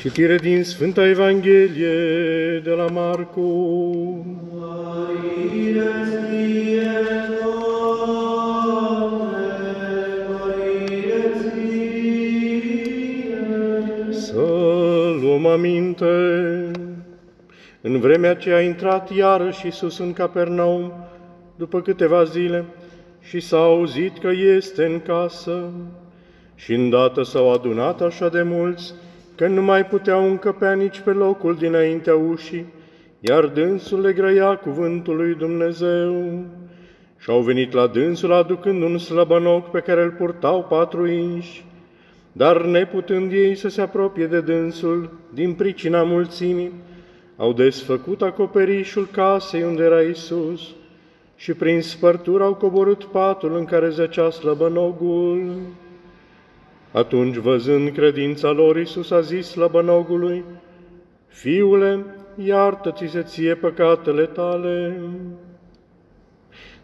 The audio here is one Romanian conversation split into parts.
Citire din Sfânta Evanghelie de la Marcu. Să luăm aminte. În vremea ce a intrat iarăși Iisus în Capernaum, după câteva zile, și s-a auzit că este în casă, și îndată s-au adunat așa de mulți, că nu mai puteau încăpea nici pe locul dinaintea ușii, iar dânsul le grăia cuvântul lui Dumnezeu. Și au venit la dânsul aducând un slăbănoc pe care îl purtau patru inși, dar neputând ei să se apropie de dânsul din pricina mulțimii, au desfăcut acoperișul casei unde era Isus și prin spărtură au coborât patul în care zăcea slăbănogul. Atunci, văzând credința lor, Iisus a zis slăbănogului, Fiule, iartă-ți se ție păcatele tale.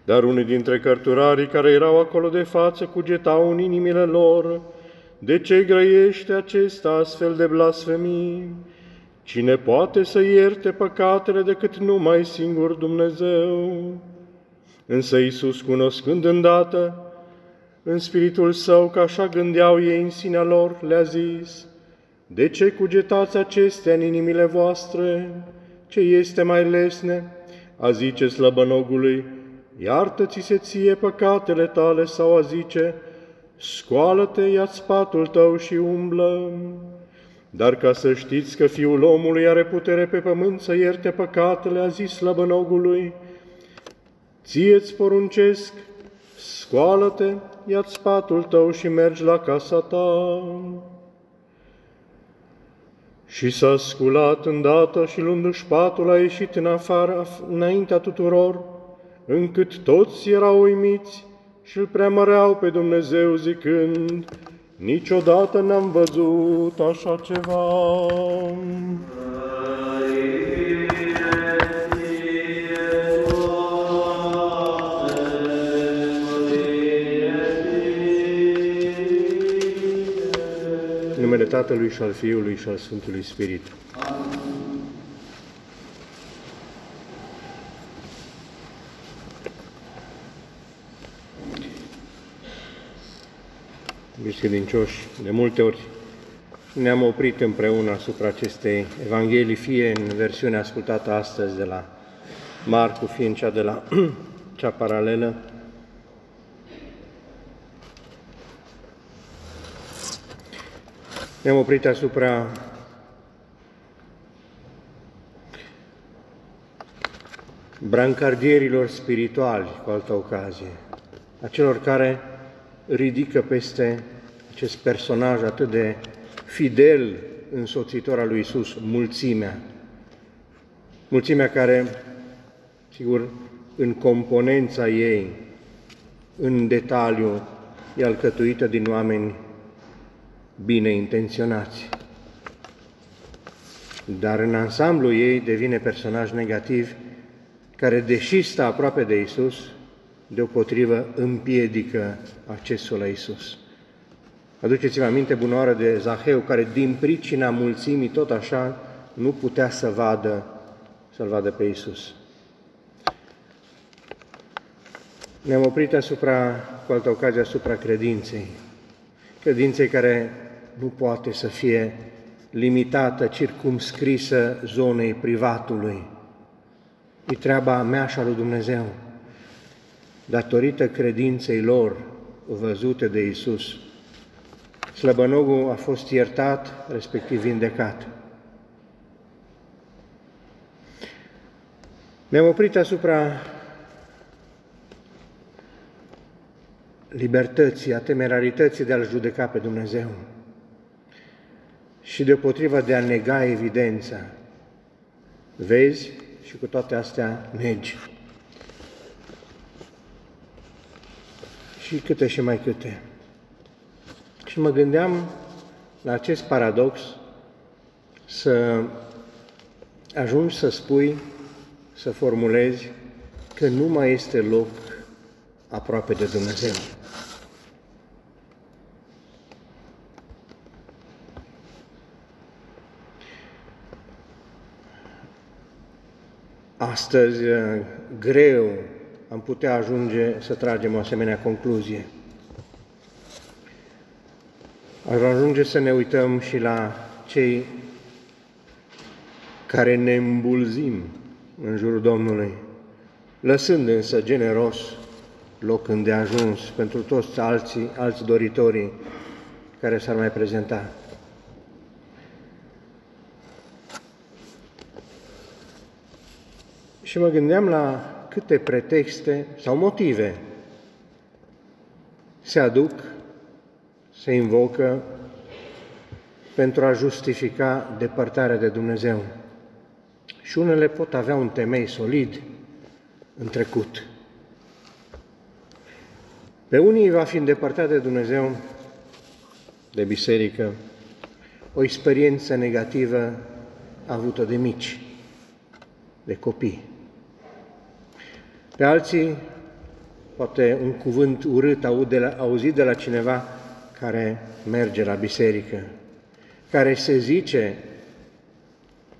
Dar unii dintre cărturarii care erau acolo de față cugetau în inimile lor, de ce grăiește acesta astfel de blasfemii? Cine poate să ierte păcatele decât numai singur Dumnezeu? Însă Iisus, cunoscând îndată în spiritul său că așa gândeau ei în sinea lor, le-a zis, De ce cugetați acestea în inimile voastre? Ce este mai lesne? A zice slăbănogului, iartă-ți se ție păcatele tale, sau a zice, scoală-te, ia-ți patul tău și umblă. Dar ca să știți că Fiul omului are putere pe pământ să ierte păcatele, a zis slăbănogului, ție-ți poruncesc, scoală-te, ia-ți patul tău și mergi la casa ta. Și s-a sculat îndată și luându-și patul a ieșit în afară, înaintea tuturor, încât toți erau uimiți și îl preamăreau pe Dumnezeu zicând, Niciodată n-am văzut așa ceva. Numele Tatălui și al Fiului și al Sfântului Spirit. Iubiți credincioși, de multe ori ne-am oprit împreună asupra acestei Evanghelii, fie în versiunea ascultată astăzi de la Marcu, fie în cea de la cea paralelă, Ne-am oprit asupra brancardierilor spirituali, cu altă ocazie, a celor care ridică peste acest personaj atât de fidel însoțitor al lui Isus, mulțimea. Mulțimea care, sigur, în componența ei, în detaliu, e alcătuită din oameni bine intenționați. Dar în ansamblu ei devine personaj negativ care, deși stă aproape de Isus, deopotrivă împiedică accesul la Isus. Aduceți-vă aminte bunoară de Zaheu, care din pricina mulțimii tot așa nu putea să vadă, să-L vadă pe Isus. Ne-am oprit asupra, cu altă ocazie, asupra credinței. Credinței care nu poate să fie limitată, circumscrisă zonei privatului. E treaba mea și a lui Dumnezeu. Datorită credinței lor văzute de Isus, slăbănogul a fost iertat, respectiv vindecat. Ne-am oprit asupra libertății, a temerarității de a-L judeca pe Dumnezeu și deopotrivă de a nega evidența. Vezi și cu toate astea negi. Și câte și mai câte. Și mă gândeam la acest paradox să ajungi să spui, să formulezi că nu mai este loc aproape de Dumnezeu. Astăzi, greu am putea ajunge să tragem o asemenea concluzie. Ar ajunge să ne uităm și la cei care ne îmbulzim în jurul Domnului, lăsând însă generos loc ajuns pentru toți alții, alți doritorii care s-ar mai prezenta. Și mă gândeam la câte pretexte sau motive se aduc, se invocă pentru a justifica depărtarea de Dumnezeu. Și unele pot avea un temei solid în trecut. Pe unii va fi îndepărtat de Dumnezeu, de biserică, o experiență negativă avută de mici, de copii. Pe alții, poate un cuvânt urât auzit de la cineva care merge la biserică, care se zice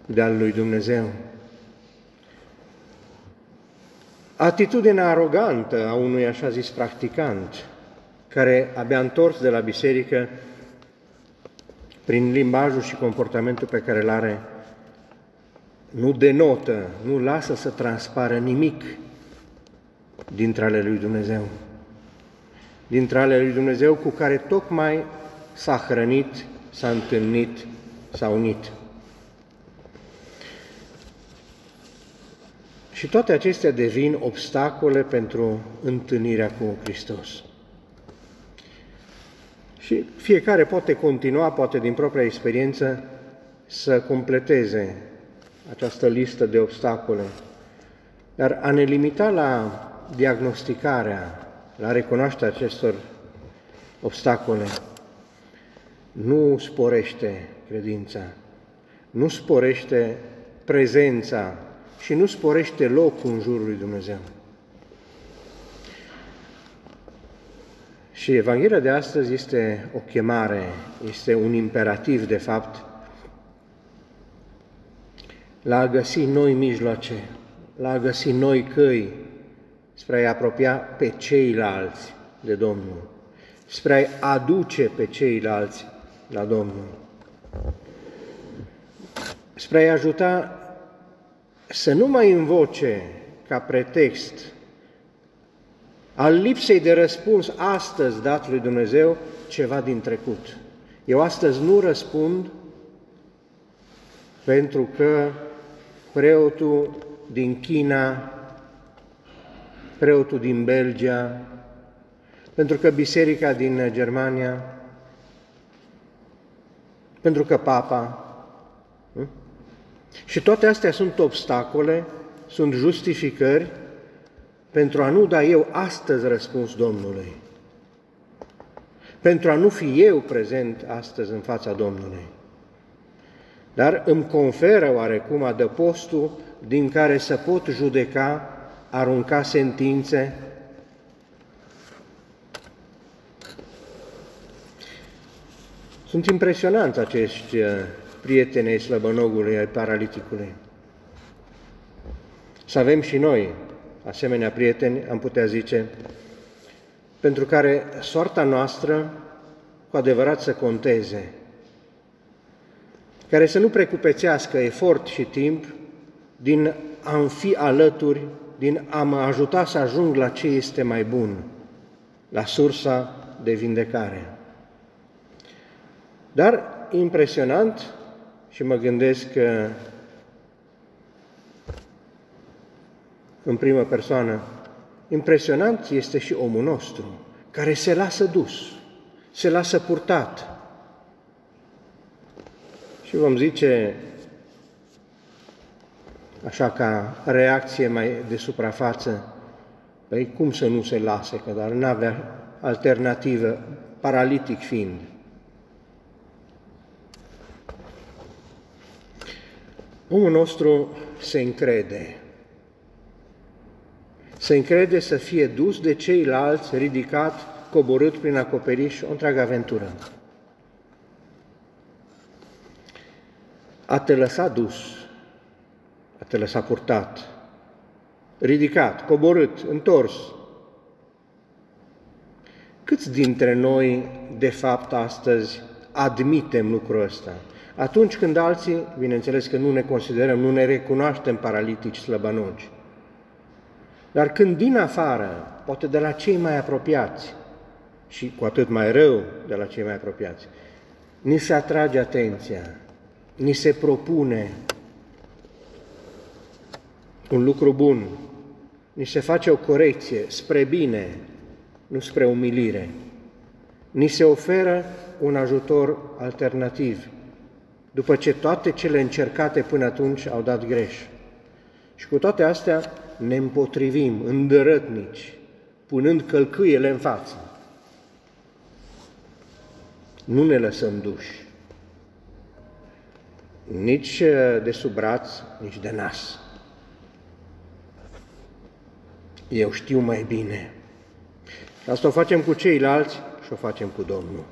de-al lui Dumnezeu. Atitudinea arogantă a unui așa zis practicant, care abia întors de la biserică, prin limbajul și comportamentul pe care îl are, nu denotă, nu lasă să transpară nimic dintre ale lui Dumnezeu. Dintre ale lui Dumnezeu cu care tocmai s-a hrănit, s-a întâlnit, s-a unit. Și toate acestea devin obstacole pentru întâlnirea cu Hristos. Și fiecare poate continua, poate din propria experiență, să completeze această listă de obstacole. Dar a ne limita la diagnosticarea, la recunoașterea acestor obstacole, nu sporește credința, nu sporește prezența și nu sporește locul în jurul lui Dumnezeu. Și Evanghelia de astăzi este o chemare, este un imperativ, de fapt, la a găsi noi mijloace, la a găsi noi căi spre a-i apropia pe ceilalți de Domnul, spre a-i aduce pe ceilalți la Domnul, spre a-i ajuta să nu mai învoce ca pretext al lipsei de răspuns astăzi dat lui Dumnezeu ceva din trecut. Eu astăzi nu răspund pentru că preotul din China, preotul din Belgia, pentru că biserica din Germania, pentru că papa, și toate astea sunt obstacole, sunt justificări pentru a nu da eu astăzi răspuns Domnului, pentru a nu fi eu prezent astăzi în fața Domnului. Dar îmi conferă oarecum adăpostul din care să pot judeca, arunca sentințe, Sunt impresionanți acești uh, prietenei slăbănogului, ai paraliticului. Să avem și noi asemenea prieteni, am putea zice, pentru care soarta noastră cu adevărat să conteze, care să nu precupețească efort și timp din a-mi fi alături, din a mă ajuta să ajung la ce este mai bun, la sursa de vindecare. Dar impresionant și mă gândesc că în primă persoană, impresionant este și omul nostru, care se lasă dus, se lasă purtat. Și vom zice, așa ca reacție mai de suprafață, păi cum să nu se lase, că dar nu avea alternativă, paralitic fiind. Omul nostru se încrede. Se încrede să fie dus de ceilalți, ridicat, coborât prin acoperiș, o întreagă aventură. A te lăsa dus, a te lăsa purtat, ridicat, coborât, întors. Câți dintre noi, de fapt, astăzi admitem lucrul ăsta? Atunci când alții, bineînțeles că nu ne considerăm, nu ne recunoaștem paralitici slăbănogi, dar când din afară, poate de la cei mai apropiați, și cu atât mai rău de la cei mai apropiați, ni se atrage atenția, ni se propune un lucru bun, ni se face o corecție spre bine, nu spre umilire, ni se oferă un ajutor alternativ, după ce toate cele încercate până atunci au dat greș. Și cu toate astea ne împotrivim, îndărătnici, punând călcâiele în față. Nu ne lăsăm duși, nici de sub braț, nici de nas. Eu știu mai bine. Asta o facem cu ceilalți și o facem cu Domnul.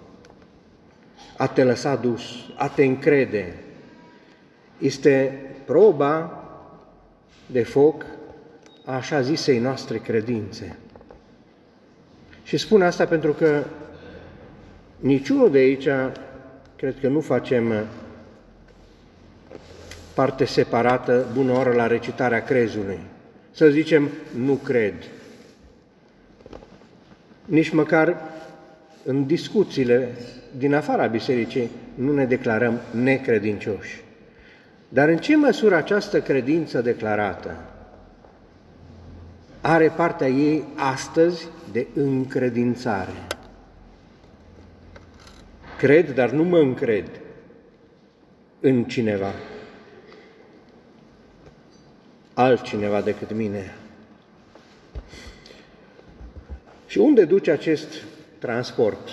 A te lăsa dus, a te încrede, este proba de foc a așa zisei noastre credințe. Și spun asta pentru că niciunul de aici cred că nu facem parte separată, bună oră, la recitarea crezului. Să zicem, nu cred. Nici măcar în discuțiile din afara bisericii nu ne declarăm necredincioși. Dar în ce măsură această credință declarată are partea ei astăzi de încredințare? Cred, dar nu mă încred în cineva, altcineva decât mine. Și unde duce acest transport,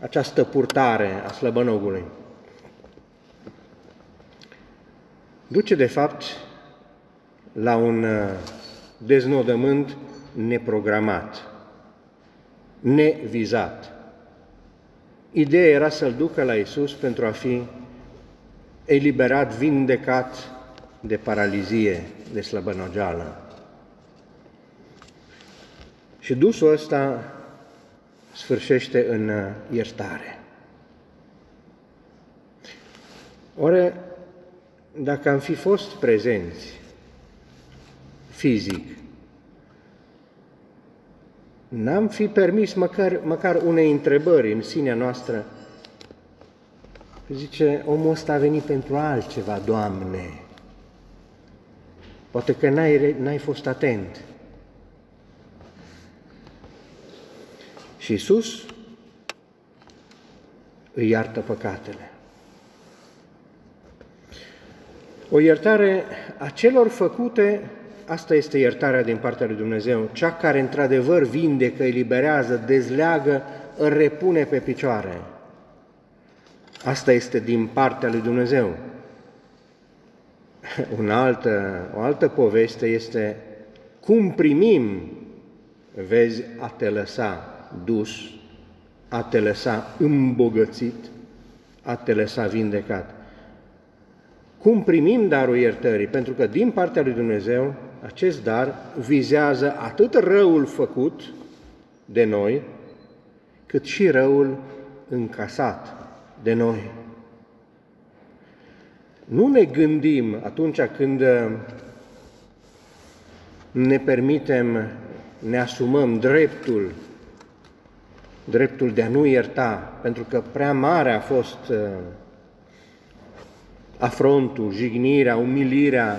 această purtare a slăbănogului? Duce, de fapt, la un uh, deznodământ neprogramat, nevizat. Ideea era să-l ducă la Isus pentru a fi eliberat, vindecat de paralizie, de slăbănogeală. Și dusul ăsta sfârșește în uh, iertare. Ore, dacă am fi fost prezenți fizic, n-am fi permis măcar, măcar unei întrebări în sinea noastră. Zice, omul ăsta a venit pentru altceva, Doamne. Poate că n-ai, n-ai fost atent. Și Iisus îi iartă păcatele. O iertare a celor făcute, asta este iertarea din partea lui Dumnezeu, cea care într-adevăr vindecă, eliberează, dezleagă, îl repune pe picioare. Asta este din partea lui Dumnezeu. Un altă, o altă poveste este cum primim, vezi, a te lăsa dus, a te lăsa îmbogățit, a te lăsa vindecat. Cum primim darul iertării? Pentru că din partea lui Dumnezeu acest dar vizează atât răul făcut de noi, cât și răul încasat de noi. Nu ne gândim atunci când ne permitem, ne asumăm dreptul, dreptul de a nu ierta, pentru că prea mare a fost uh, afrontul, jignirea, umilirea,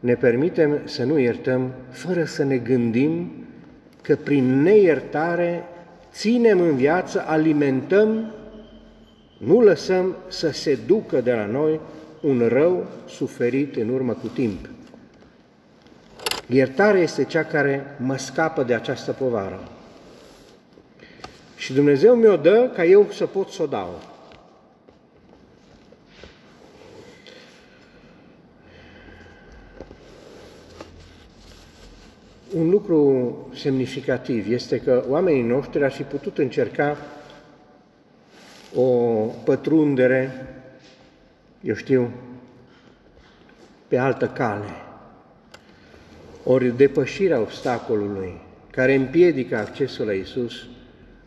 ne permitem să nu iertăm fără să ne gândim că prin neiertare ținem în viață, alimentăm, nu lăsăm să se ducă de la noi un rău suferit în urmă cu timp. Iertarea este cea care mă scapă de această povară. Și Dumnezeu mi-o dă ca eu să pot să o dau. Un lucru semnificativ este că oamenii noștri ar fi putut încerca o pătrundere, eu știu, pe altă cale, Ori depășirea obstacolului care împiedică accesul la Isus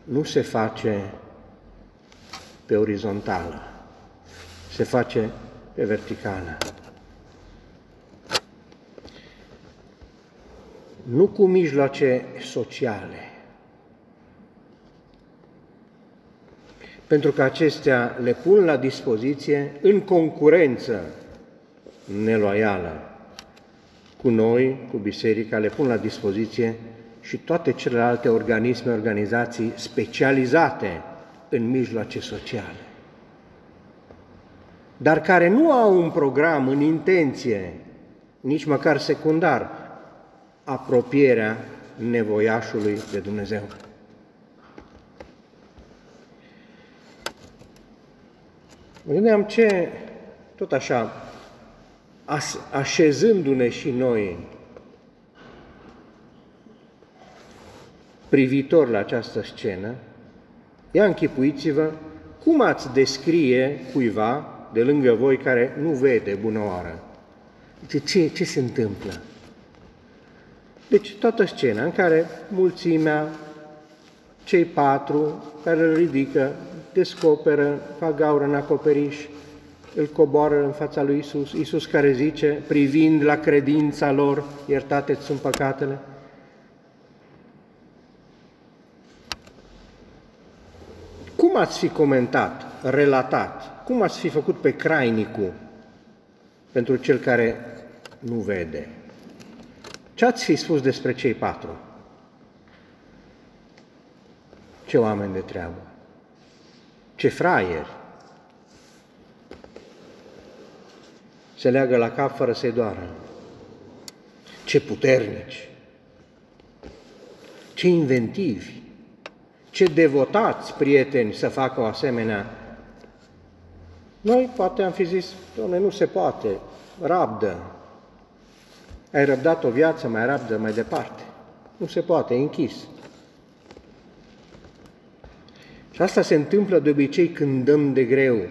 nu se face pe orizontală, se face pe verticală. Nu cu mijloace sociale, pentru că acestea le pun la dispoziție în concurență neloială cu noi, cu biserica, le pun la dispoziție și toate celelalte organisme, organizații specializate în mijloace sociale, dar care nu au un program în intenție, nici măcar secundar, apropierea nevoiașului de Dumnezeu. Mă gândeam ce, tot așa, așezându-ne și noi privitor la această scenă, ia închipuiți-vă cum ați descrie cuiva de lângă voi care nu vede bună oară. De ce, ce se întâmplă? Deci toată scena în care mulțimea, cei patru care îl ridică, descoperă, fac gaură în acoperiș, îl coboară în fața lui Isus, Isus care zice, privind la credința lor, iertate sunt păcatele. Cum ați fi comentat, relatat, cum ați fi făcut pe crainicul pentru cel care nu vede? Ce ați fi spus despre cei patru? Ce oameni de treabă! Ce fraieri! Se leagă la cap fără să-i doară. Ce puternici! Ce inventivi! Ce devotați prieteni să facă o asemenea. Noi poate am fi zis, doamne, nu se poate, rabdă. Ai răbdat o viață, mai rabdă mai departe. Nu se poate, e închis. Și asta se întâmplă de obicei când dăm de greu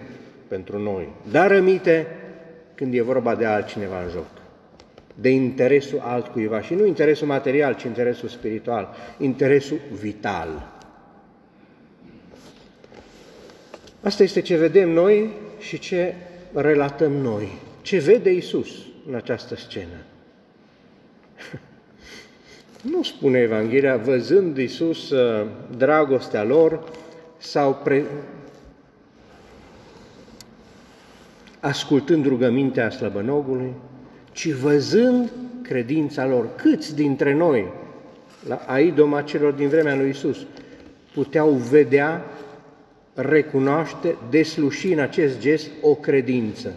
pentru noi. Dar rămite când e vorba de altcineva în joc, de interesul altcuiva și nu interesul material, ci interesul spiritual, interesul vital. Asta este ce vedem noi și ce relatăm noi, ce vede Isus în această scenă. Nu spune Evanghelia, văzând Isus uh, dragostea lor, sau pre... ascultând rugămintea slăbănogului, ci văzând credința lor. Câți dintre noi, la aidoma celor din vremea lui Isus, puteau vedea, recunoaște, desluși în acest gest o credință.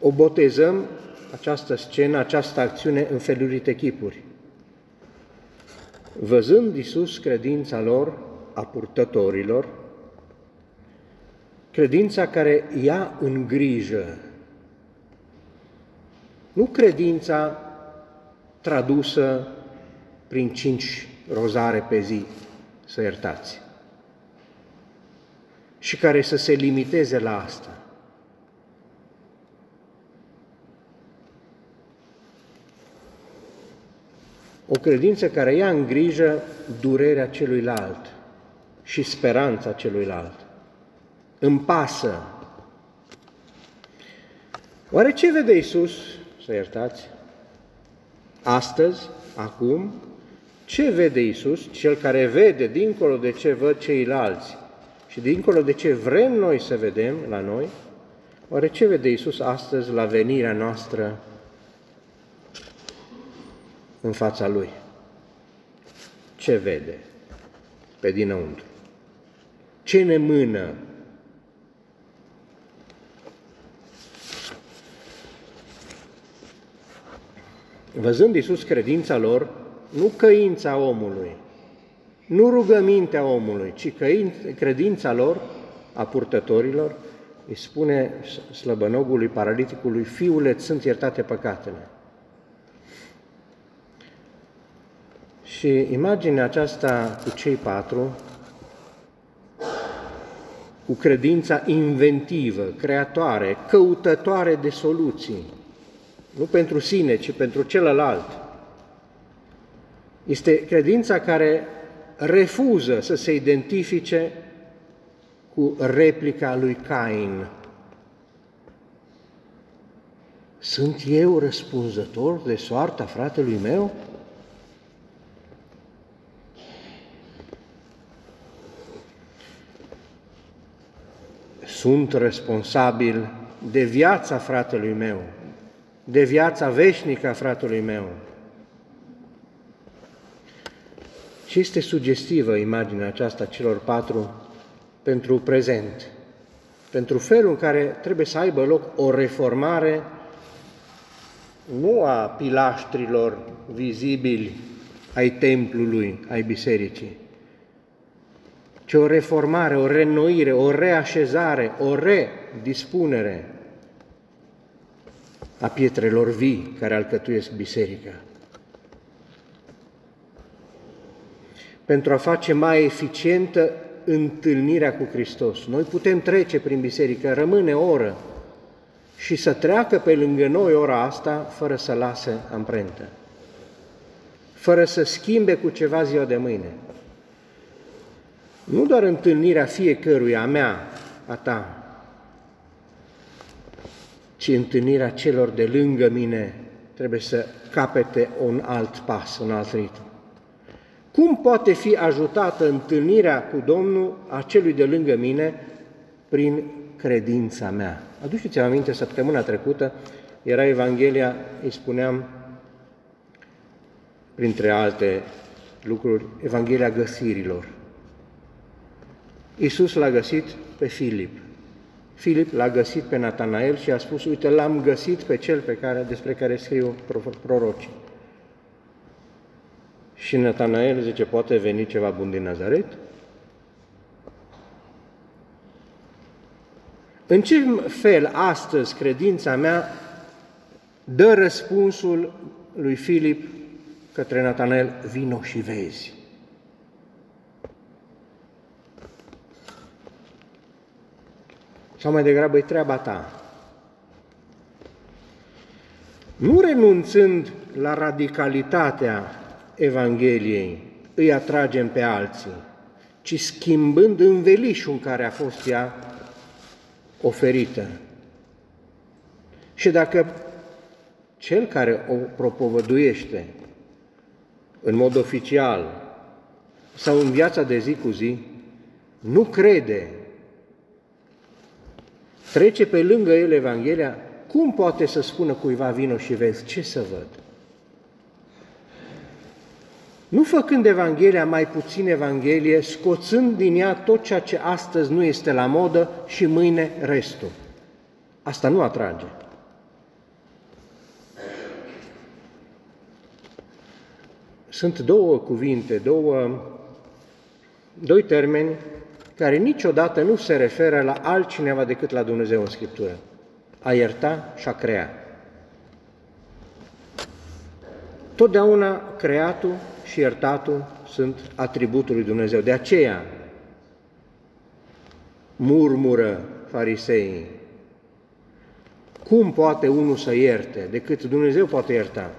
O botezăm, această scenă, această acțiune, în felurite chipuri. Văzând Isus credința lor, a purtătorilor, credința care ia în grijă, nu credința tradusă prin cinci rozare pe zi, să iertați, și care să se limiteze la asta. O credință care ia în grijă durerea celuilalt, și speranța celuilalt. Îmi pasă. Oare ce vede Iisus, să iertați, astăzi, acum, ce vede Iisus, cel care vede dincolo de ce văd ceilalți și dincolo de ce vrem noi să vedem la noi, oare ce vede Iisus astăzi la venirea noastră în fața Lui? Ce vede pe dinăuntru? Ce ne mână. Văzând Iisus credința lor, nu căința omului, nu rugămintea omului, ci credința lor, a purtătorilor, îi spune slăbănogului, paraliticului, Fiule, sunt iertate păcatele. Și imaginea aceasta cu cei patru cu credința inventivă, creatoare, căutătoare de soluții. nu pentru sine, ci pentru celălalt. Este credința care refuză să se identifice cu replica lui Cain. Sunt eu răspunzător de soarta fratelui meu? Sunt responsabil de viața fratelui meu, de viața veșnică a fratelui meu. Și este sugestivă imaginea aceasta celor patru pentru prezent, pentru felul în care trebuie să aibă loc o reformare nu a pilaștrilor vizibili ai templului, ai bisericii, ci o reformare, o reînnoire, o reașezare, o redispunere a pietrelor vii care alcătuiesc biserica. Pentru a face mai eficientă întâlnirea cu Hristos. Noi putem trece prin biserică, rămâne o oră și să treacă pe lângă noi ora asta fără să lase amprentă, fără să schimbe cu ceva ziua de mâine. Nu doar întâlnirea fiecăruia, a mea, a ta, ci întâlnirea celor de lângă mine trebuie să capete un alt pas, un alt ritm. Cum poate fi ajutată întâlnirea cu Domnul a celui de lângă mine prin credința mea? Aduceți-vă aminte, săptămâna trecută era Evanghelia, îi spuneam, printre alte lucruri, Evanghelia găsirilor. Iisus l-a găsit pe Filip. Filip l-a găsit pe Natanael și a spus, uite, l-am găsit pe cel pe care, despre care scriu prorocii. Și Natanael zice, poate veni ceva bun din Nazaret? În ce fel astăzi credința mea dă răspunsul lui Filip către Natanael, vino și vezi. Sau mai degrabă e treaba ta. Nu renunțând la radicalitatea Evangheliei, îi atragem pe alții, ci schimbând învelișul în care a fost ea oferită. Și dacă cel care o propovăduiește în mod oficial sau în viața de zi cu zi, nu crede, trece pe lângă el Evanghelia, cum poate să spună cuiva vino și vezi ce să văd? Nu făcând Evanghelia mai puțin Evanghelie, scoțând din ea tot ceea ce astăzi nu este la modă și mâine restul. Asta nu atrage. Sunt două cuvinte, două, doi termeni care niciodată nu se referă la altcineva decât la Dumnezeu în Scriptură. A ierta și a crea. Totdeauna creatul și iertatul sunt atributul lui Dumnezeu. De aceea murmură fariseii. Cum poate unul să ierte decât Dumnezeu poate ierta?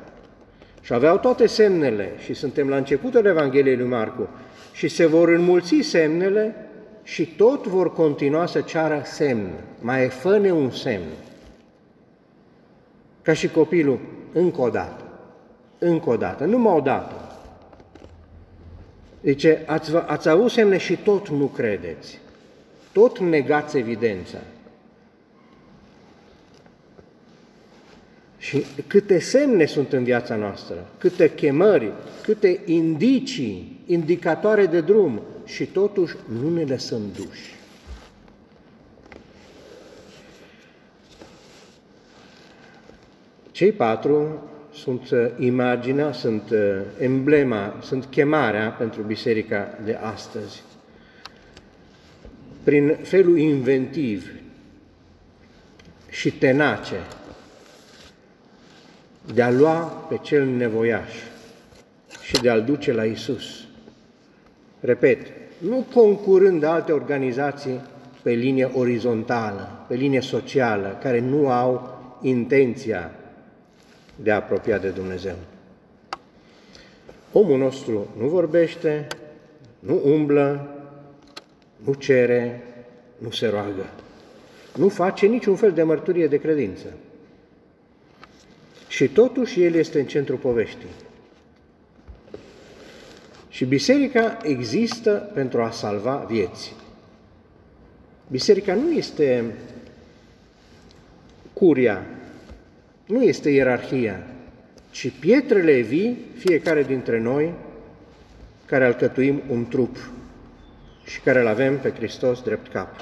Și aveau toate semnele și suntem la începutul Evangheliei lui Marcu și se vor înmulți semnele și tot vor continua să ceară semn. Mai fă un semn. Ca și copilul, încă o dată, încă o dată, numai o dată. Zice, ați, ați avut semne și tot nu credeți. Tot negați evidența. Și câte semne sunt în viața noastră, câte chemări, câte indicii, indicatoare de drum și totuși nu ne lăsăm duși. Cei patru sunt uh, imaginea, sunt uh, emblema, sunt chemarea pentru biserica de astăzi. Prin felul inventiv și tenace de a lua pe cel nevoiaș și de a-l duce la Isus. Repet, nu concurând alte organizații pe linie orizontală, pe linie socială, care nu au intenția de a apropia de Dumnezeu. Omul nostru nu vorbește, nu umblă, nu cere, nu se roagă. Nu face niciun fel de mărturie de credință. Și totuși el este în centrul poveștii. Și biserica există pentru a salva vieți. Biserica nu este curia, nu este ierarhia, ci pietrele vii, fiecare dintre noi, care alcătuim un trup și care îl avem pe Hristos drept cap.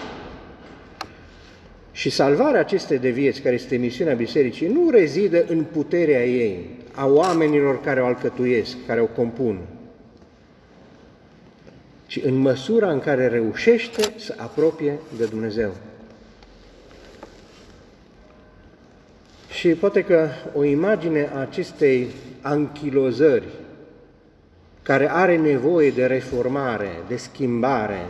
Și salvarea acestei de vieți, care este misiunea Bisericii, nu rezidă în puterea ei, a oamenilor care o alcătuiesc, care o compun, ci în măsura în care reușește să apropie de Dumnezeu. Și poate că o imagine a acestei anchilozări, care are nevoie de reformare, de schimbare,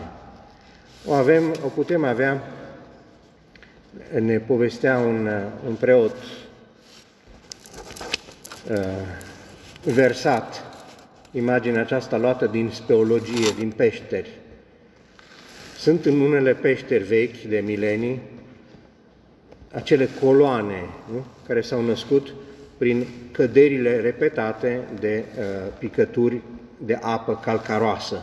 o avem, o putem avea, ne povestea un, un preot uh, versat, imaginea aceasta luată din speologie, din peșteri. Sunt în unele peșteri vechi de milenii, acele coloane nu? care s-au născut prin căderile repetate de uh, picături de apă calcaroasă.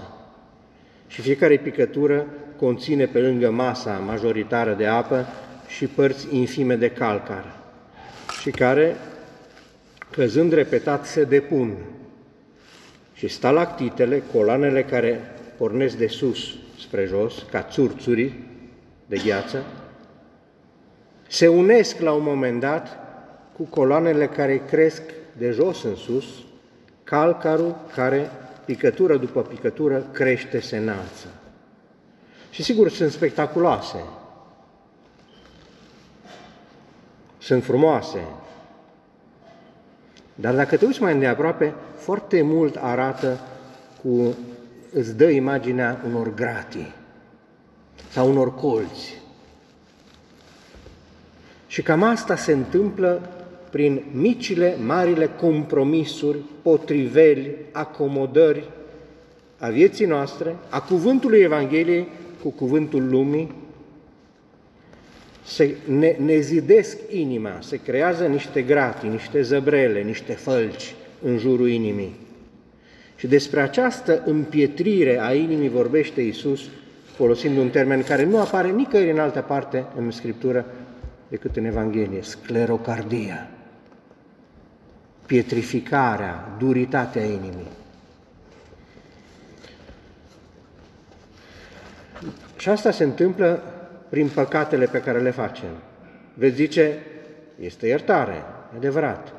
Și fiecare picătură conține pe lângă masa majoritară de apă și părți infime de calcar și care, căzând repetat, se depun. Și stalactitele, coloanele care pornesc de sus spre jos, ca țurțuri de gheață, se unesc la un moment dat cu coloanele care cresc de jos în sus, calcarul care, picătură după picătură, crește, se înalță. Și sigur, sunt spectaculoase, sunt frumoase, dar dacă te uiți mai îndeaproape, foarte mult arată cu, îți dă imaginea unor gratii sau unor colți, și cam asta se întâmplă prin micile, marile compromisuri, potriveli, acomodări a vieții noastre, a cuvântului Evangheliei cu cuvântul lumii, se ne, ne zidesc inima, se creează niște gratii, niște zăbrele, niște fălci în jurul inimii. Și despre această împietrire a inimii vorbește Iisus, folosind un termen care nu apare nicăieri în altă parte în Scriptură, decât în Evanghelie, sclerocardia, pietrificarea, duritatea inimii. Și asta se întâmplă prin păcatele pe care le facem. Veți zice, este iertare, adevărat.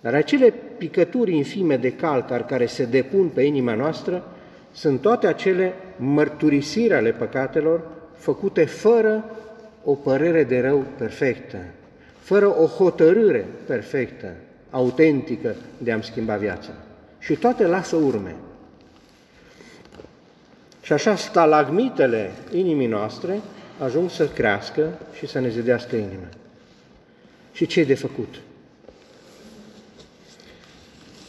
Dar acele picături infime de calcar care se depun pe inima noastră sunt toate acele mărturisiri ale păcatelor făcute fără o părere de rău perfectă, fără o hotărâre perfectă, autentică de a-mi schimba viața. Și toate lasă urme. Și așa stalagmitele inimii noastre ajung să crească și să ne zidească inima. Și ce e de făcut?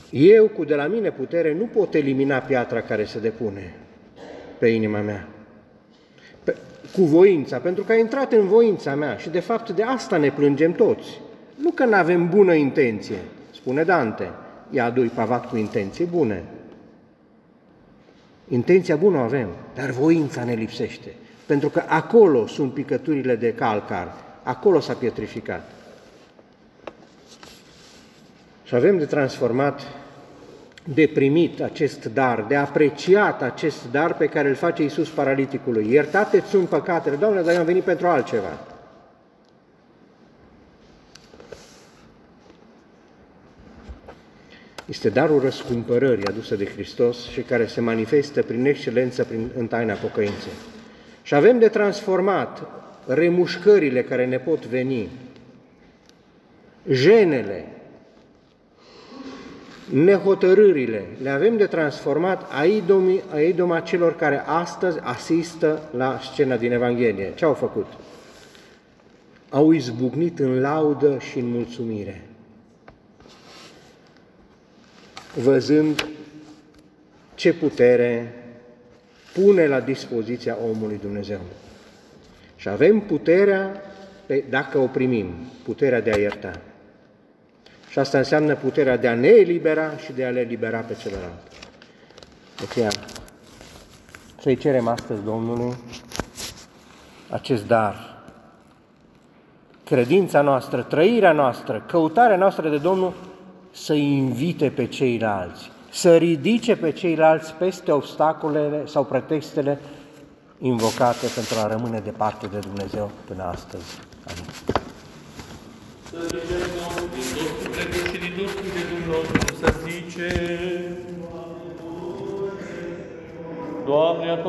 Eu, cu de la mine putere, nu pot elimina piatra care se depune pe inima mea cu voința, pentru că a intrat în voința mea și de fapt de asta ne plângem toți. Nu că nu avem bună intenție, spune Dante, ia doi pavat cu intenții bune. Intenția bună o avem, dar voința ne lipsește, pentru că acolo sunt picăturile de calcar, acolo s-a pietrificat. Și avem de transformat de primit acest dar, de apreciat acest dar pe care îl face Iisus paraliticului. Iertate-ți sunt păcatele, Doamne, dar eu am venit pentru altceva. Este darul răscumpărării adusă de Hristos și care se manifestă prin excelență prin, în taina pocăinței. Și avem de transformat remușcările care ne pot veni, jenele, nehotărârile le avem de transformat a idoma celor care astăzi asistă la scena din Evanghelie. Ce au făcut? Au izbucnit în laudă și în mulțumire. văzând ce putere pune la dispoziția omului Dumnezeu. Și avem puterea, dacă o primim, puterea de a ierta. Și asta înseamnă puterea de a ne elibera și de a le elibera pe celălalt. De aceea, să-i cerem astăzi Domnului acest dar. Credința noastră, trăirea noastră, căutarea noastră de Domnul să invite pe ceilalți, să ridice pe ceilalți peste obstacolele sau pretextele invocate pentru a rămâne departe de Dumnezeu până astăzi. Amin. Să zicem, Domnul, din Duhul și din Duhul de Dumnezeu, să zice, Doamne, atunci